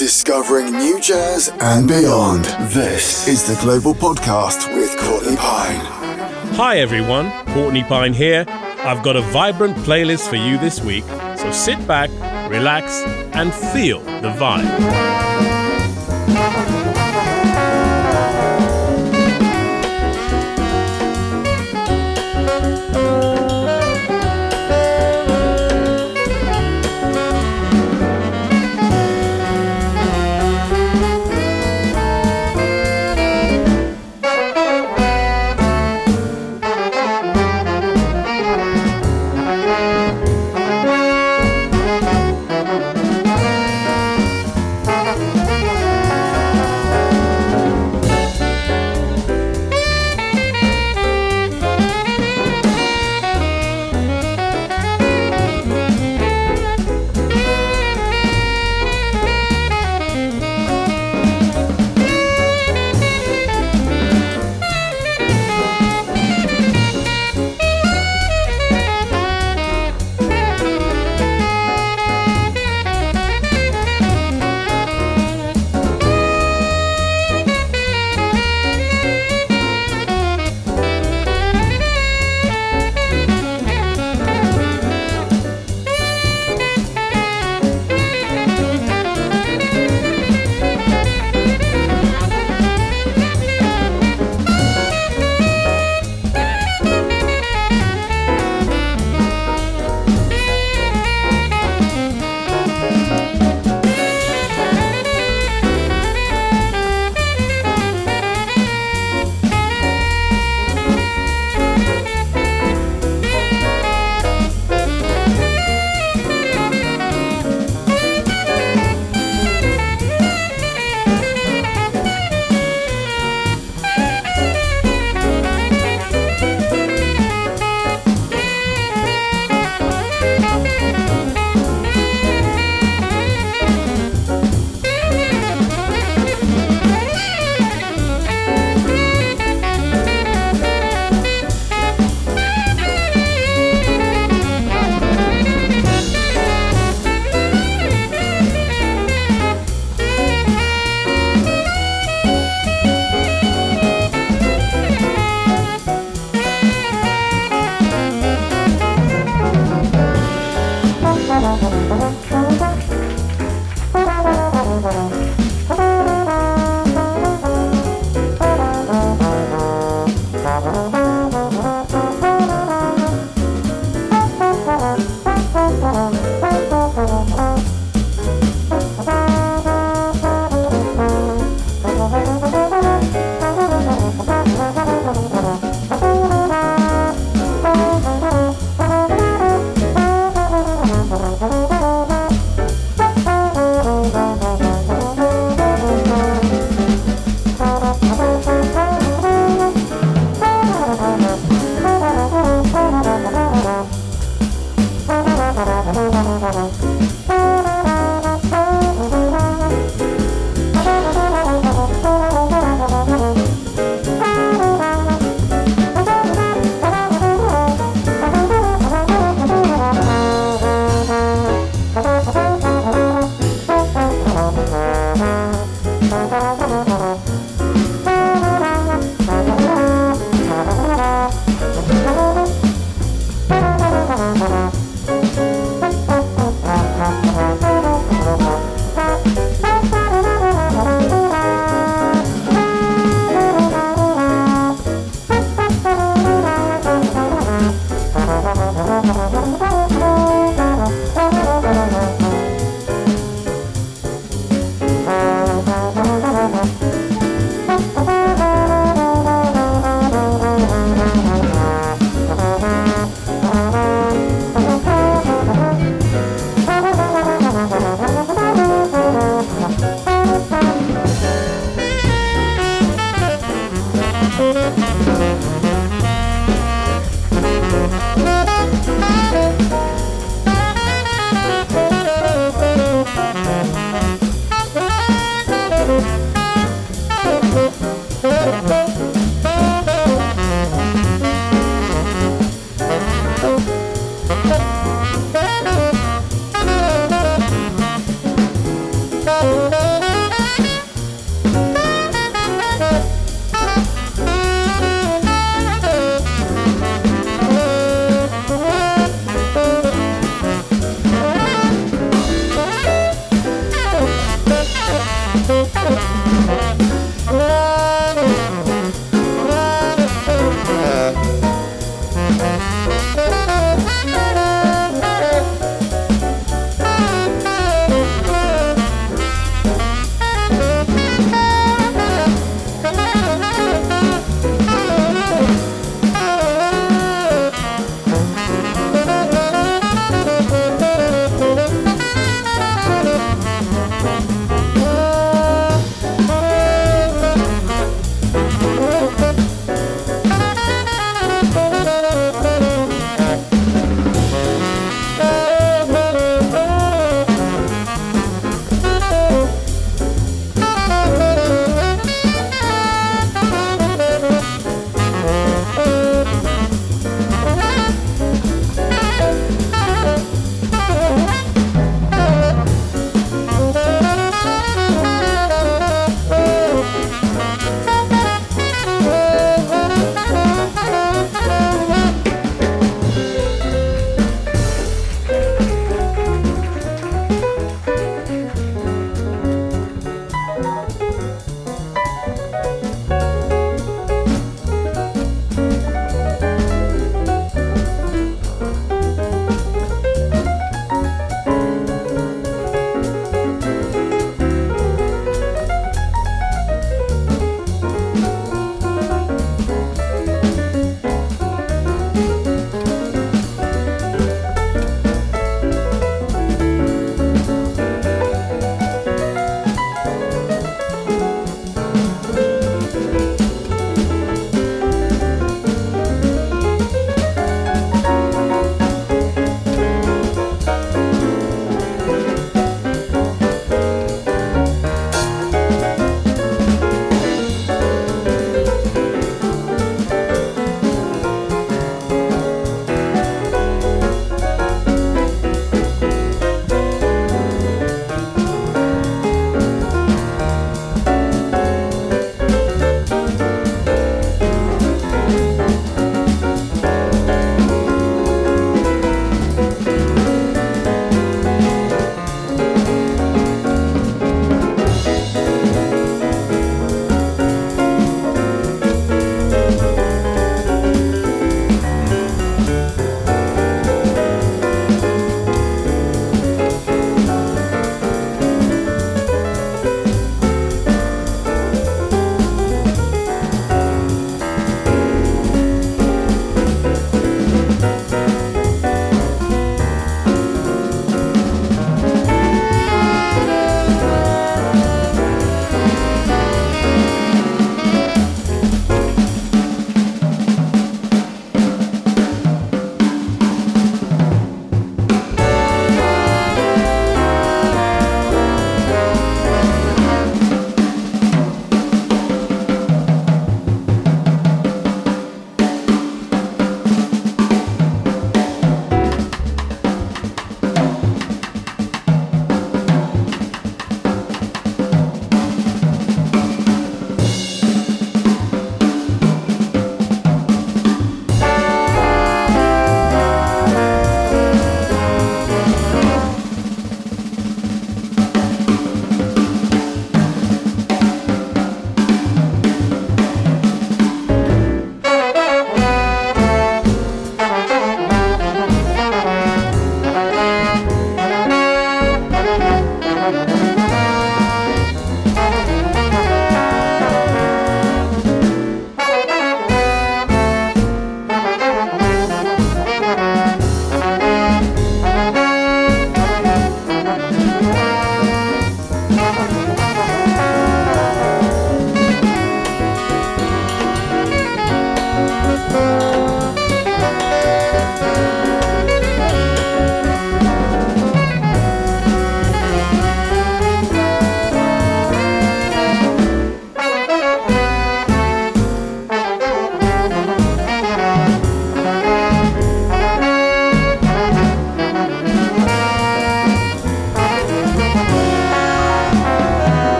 discovering new jazz and beyond. This is the Global Podcast with Courtney Pine. Hi everyone, Courtney Pine here. I've got a vibrant playlist for you this week, so sit back, relax, and feel the vibe.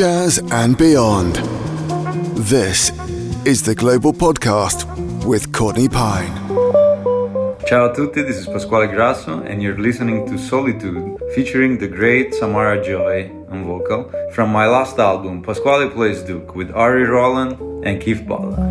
Jazz and beyond. This is the Global Podcast with Courtney Pine. Ciao a tutti, this is Pasquale Grasso, and you're listening to Solitude, featuring the great Samara Joy on vocal from my last album, Pasquale Plays Duke, with Ari Roland and Keith Balla.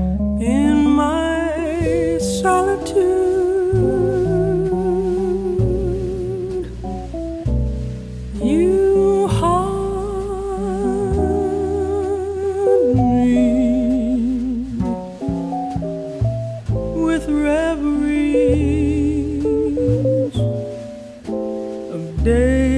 with reveries of days.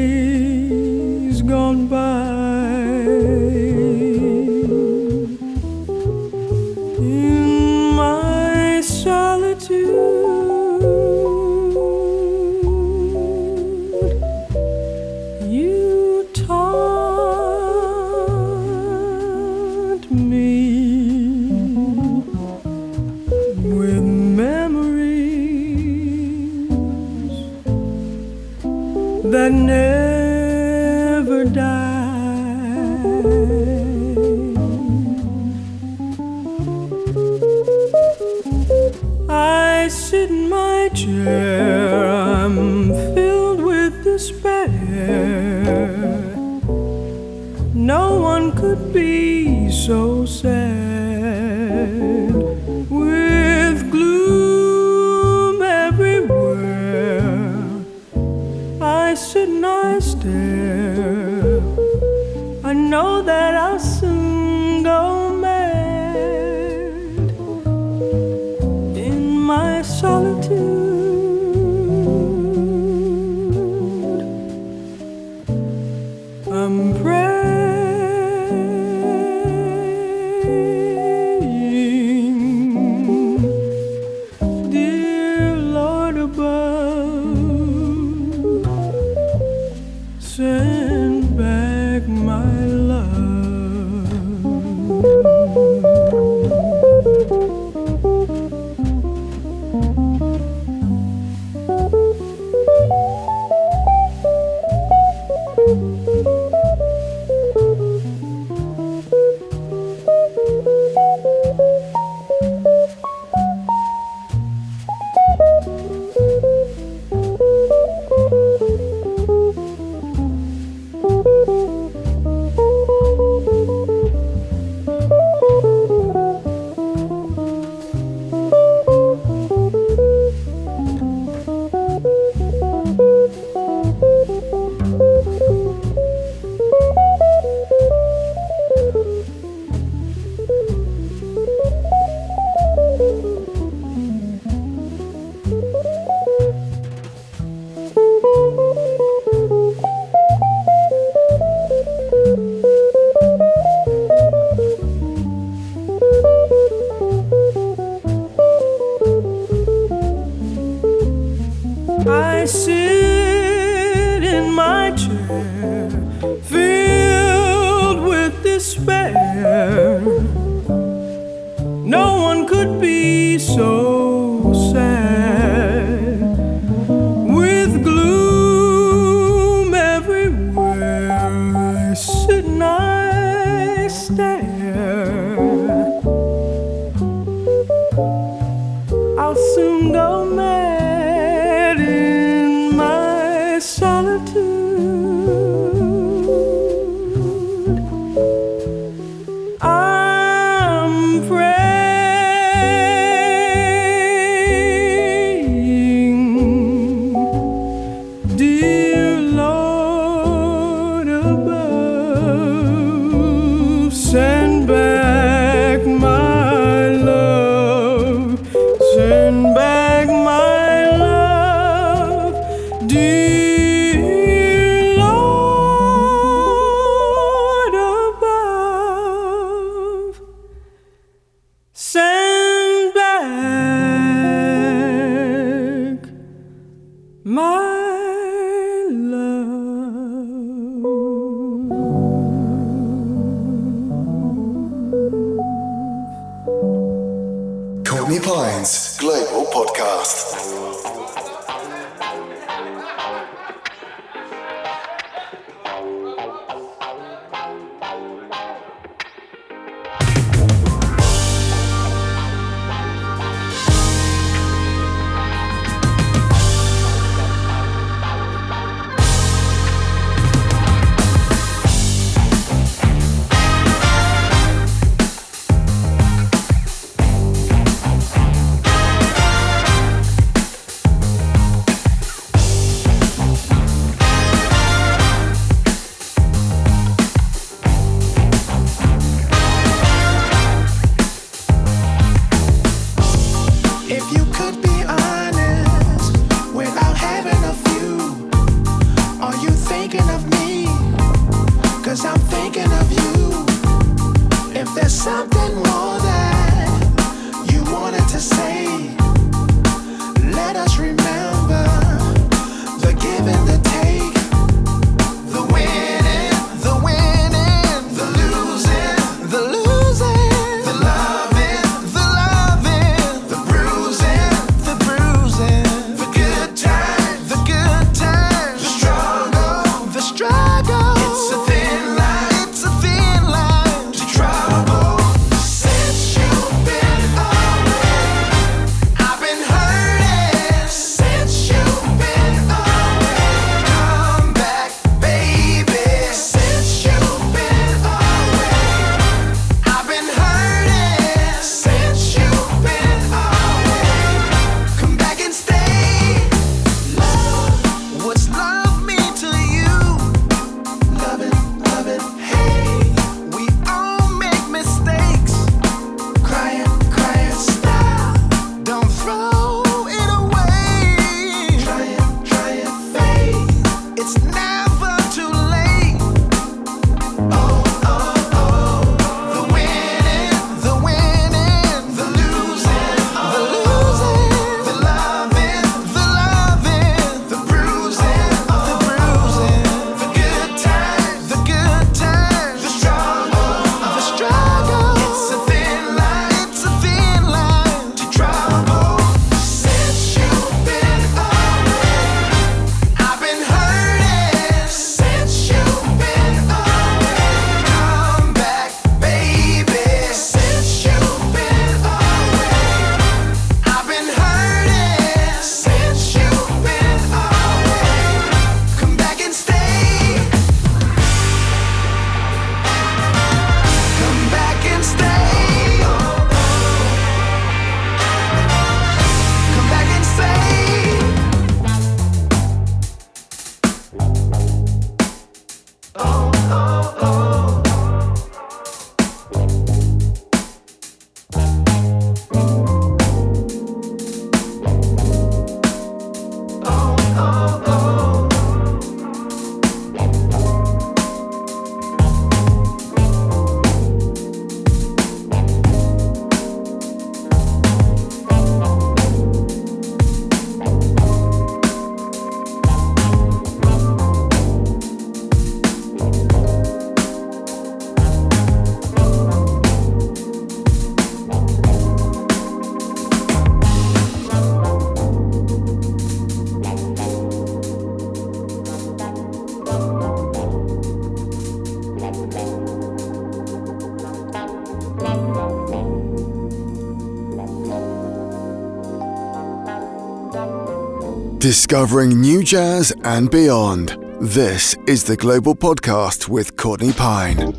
Discovering new jazz and beyond. This is the Global Podcast with Courtney Pine.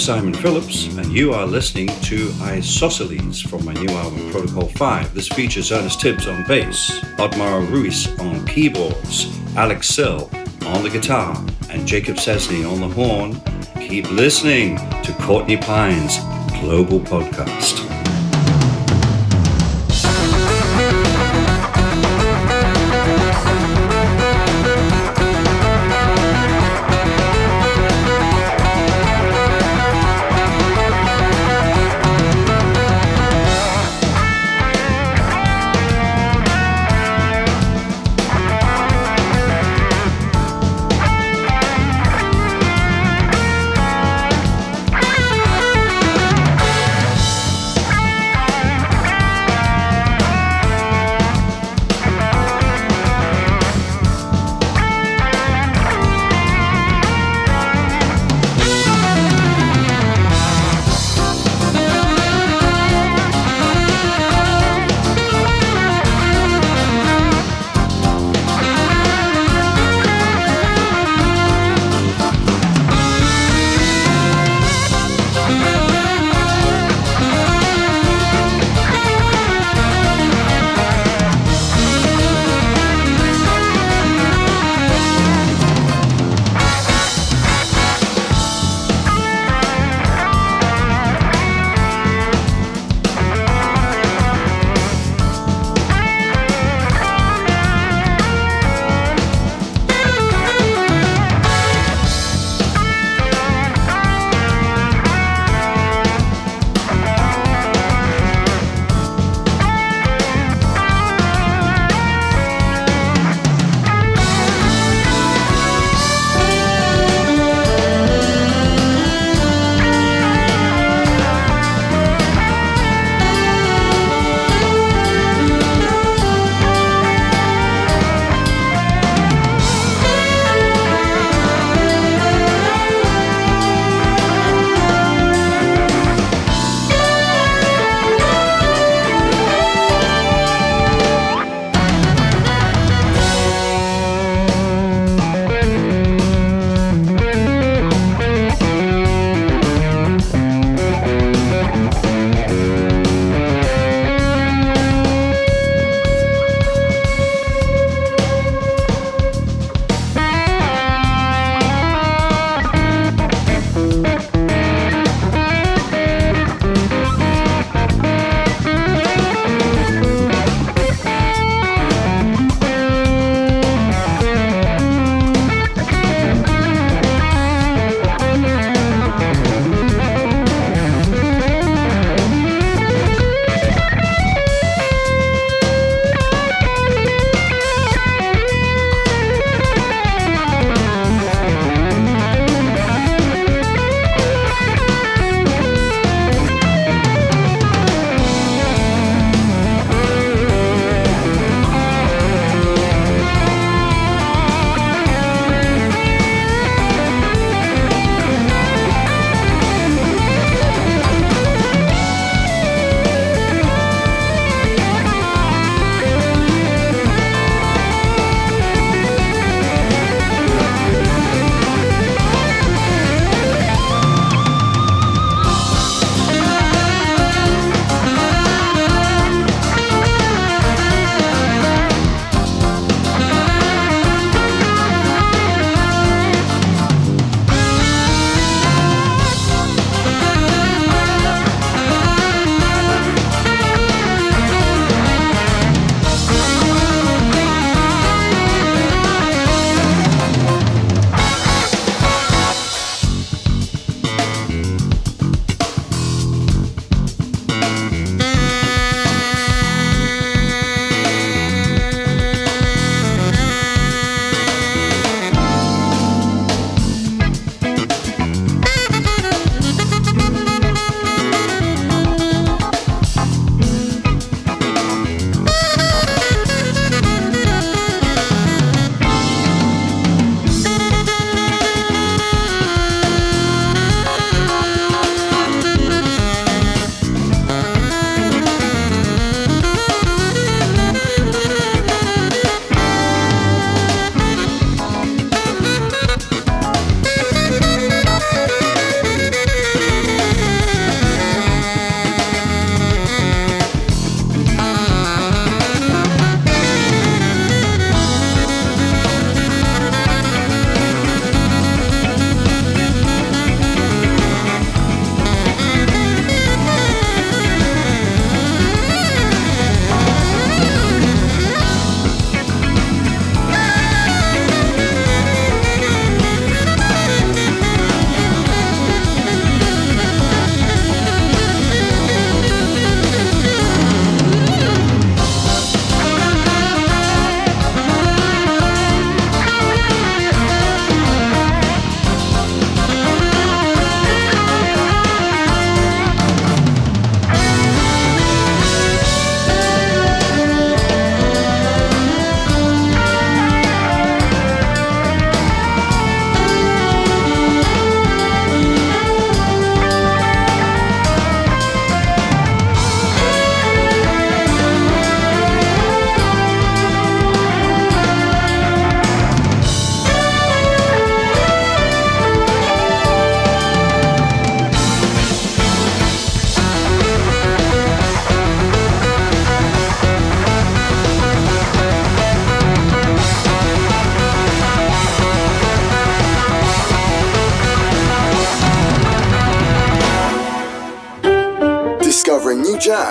Simon Phillips, and you are listening to Isosceles from my new album Protocol 5. This features Ernest Tibbs on bass, Otmar Ruiz on keyboards, Alex Sill on the guitar, and Jacob Scesney on the horn. Keep listening to Courtney Pine's Global Podcast.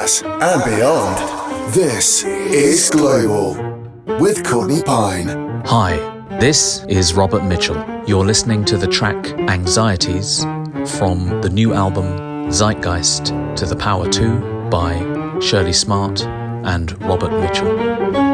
Jazz and beyond. This is Global with Courtney Pine. Hi, this is Robert Mitchell. You're listening to the track Anxieties from the new album Zeitgeist to the Power 2 by Shirley Smart and Robert Mitchell.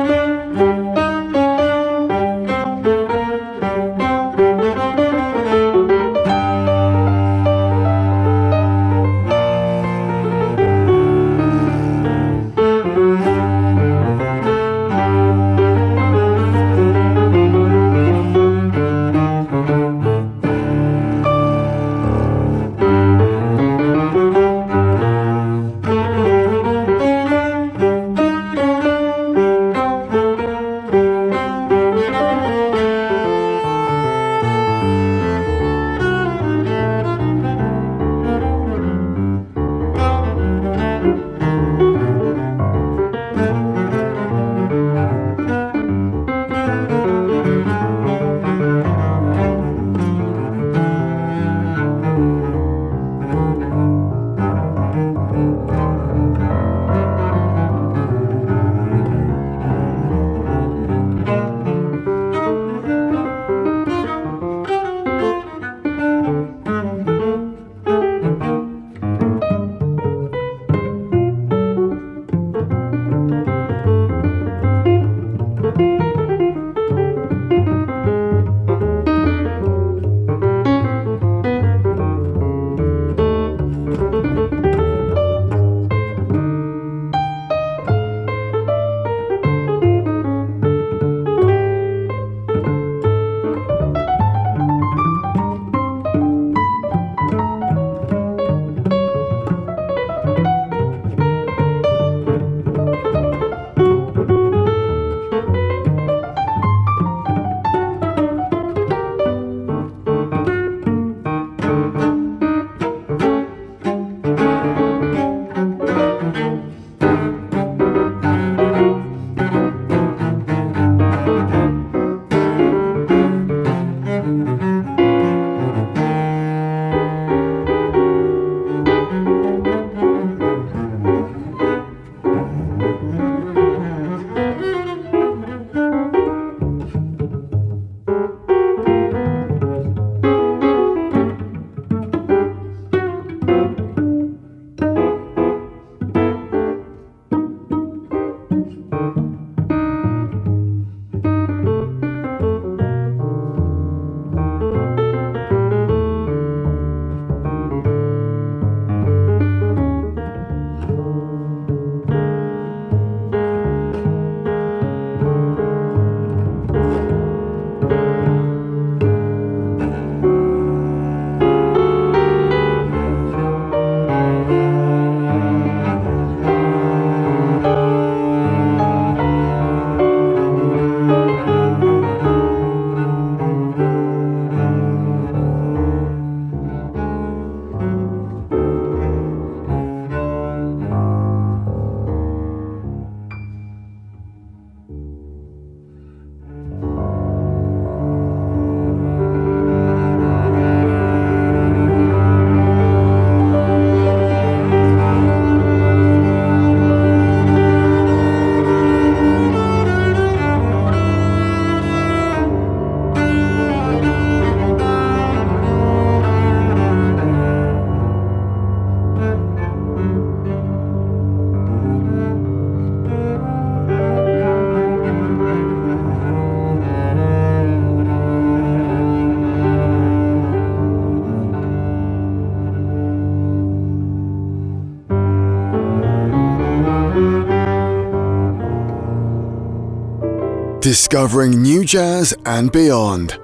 Discovering new jazz and beyond.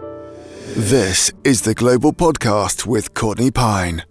This is the Global Podcast with Courtney Pine.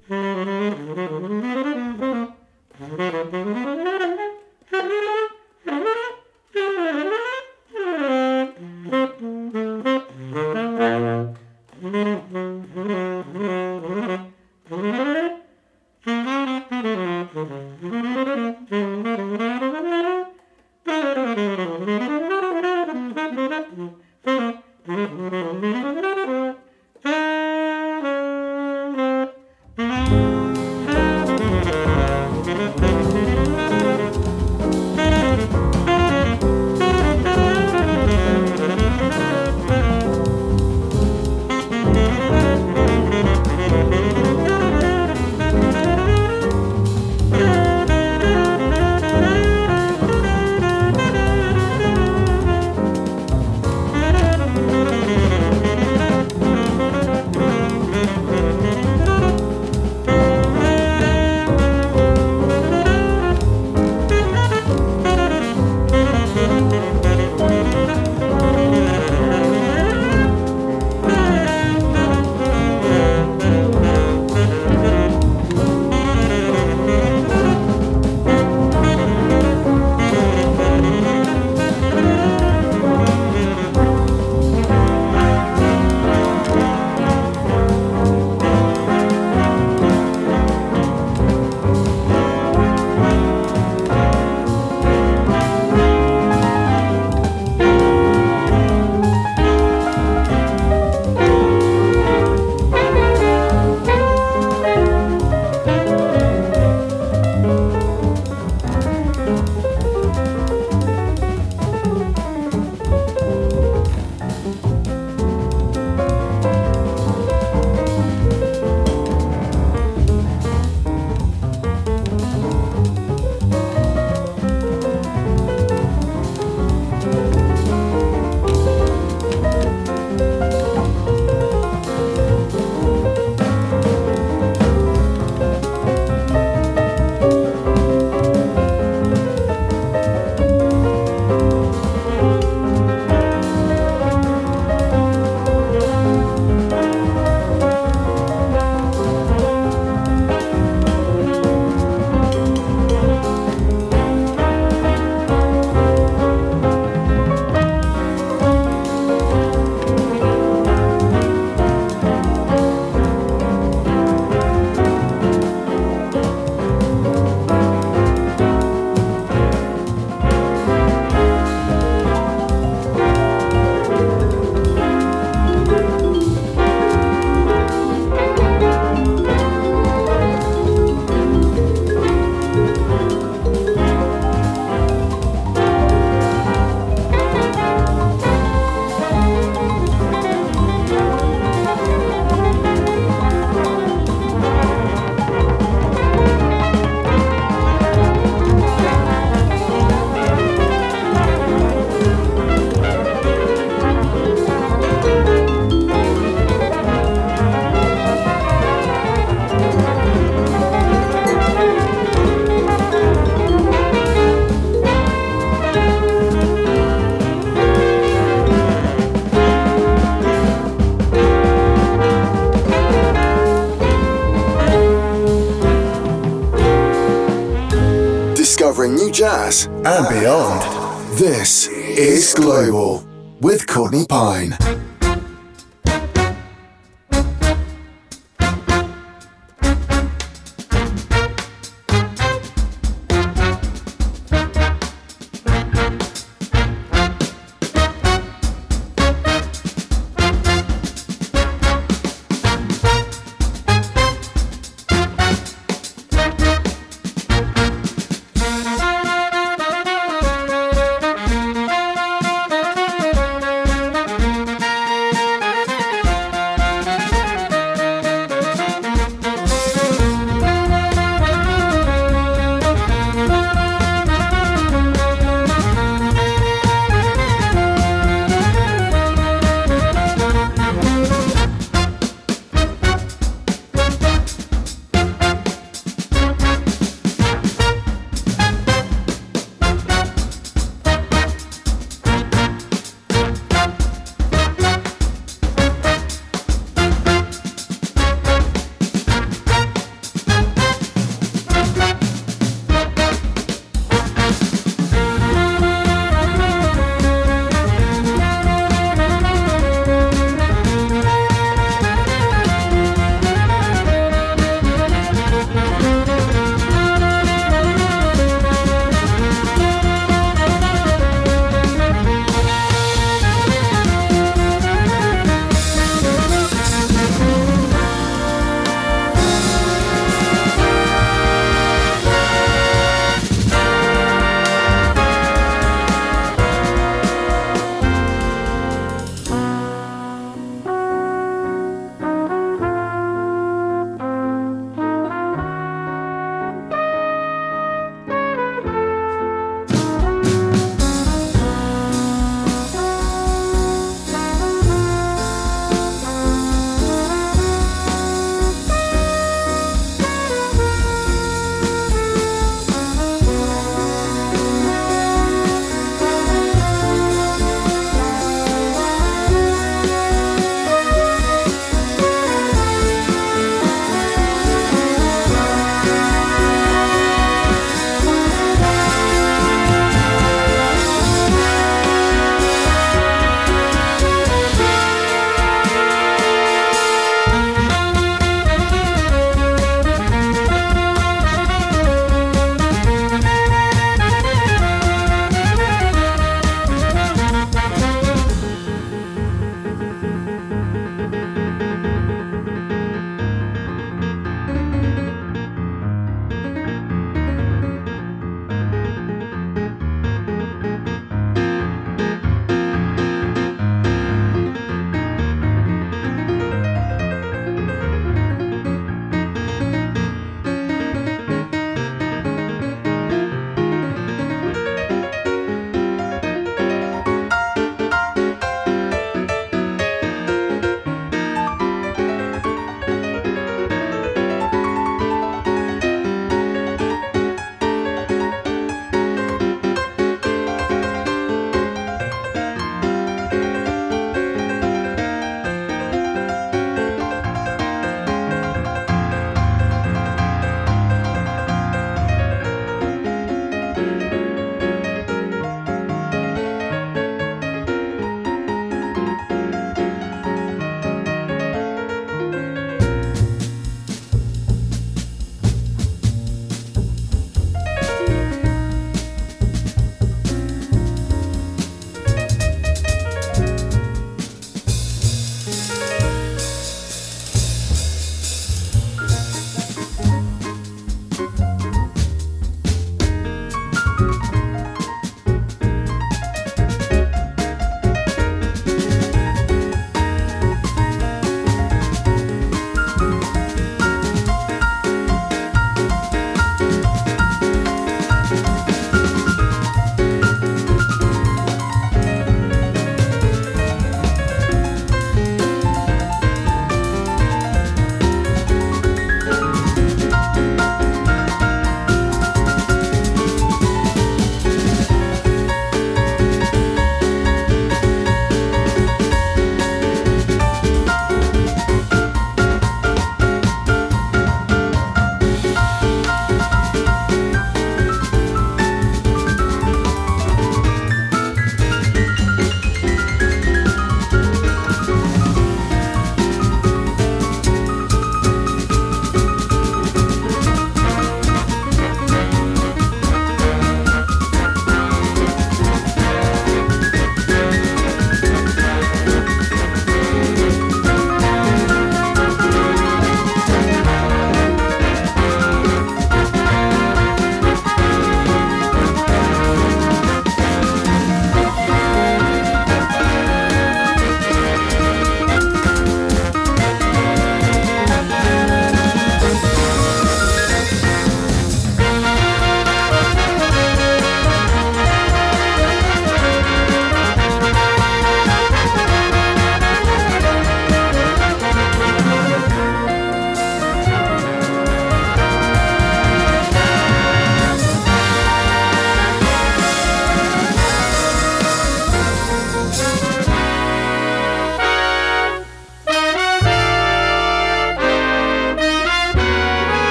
And beyond. This is Global with Courtney Pine.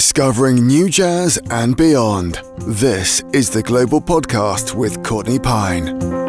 Discovering new jazz and beyond. This is the Global Podcast with Courtney Pine.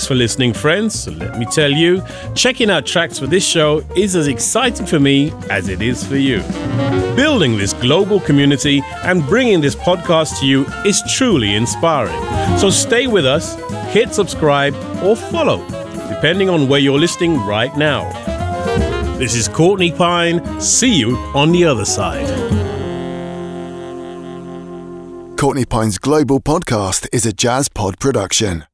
Thanks for listening, friends. Let me tell you, checking out tracks for this show is as exciting for me as it is for you. Building this global community and bringing this podcast to you is truly inspiring. So stay with us, hit subscribe, or follow, depending on where you're listening right now. This is Courtney Pine. See you on the other side. Courtney Pine's Global Podcast is a Jazz Pod production.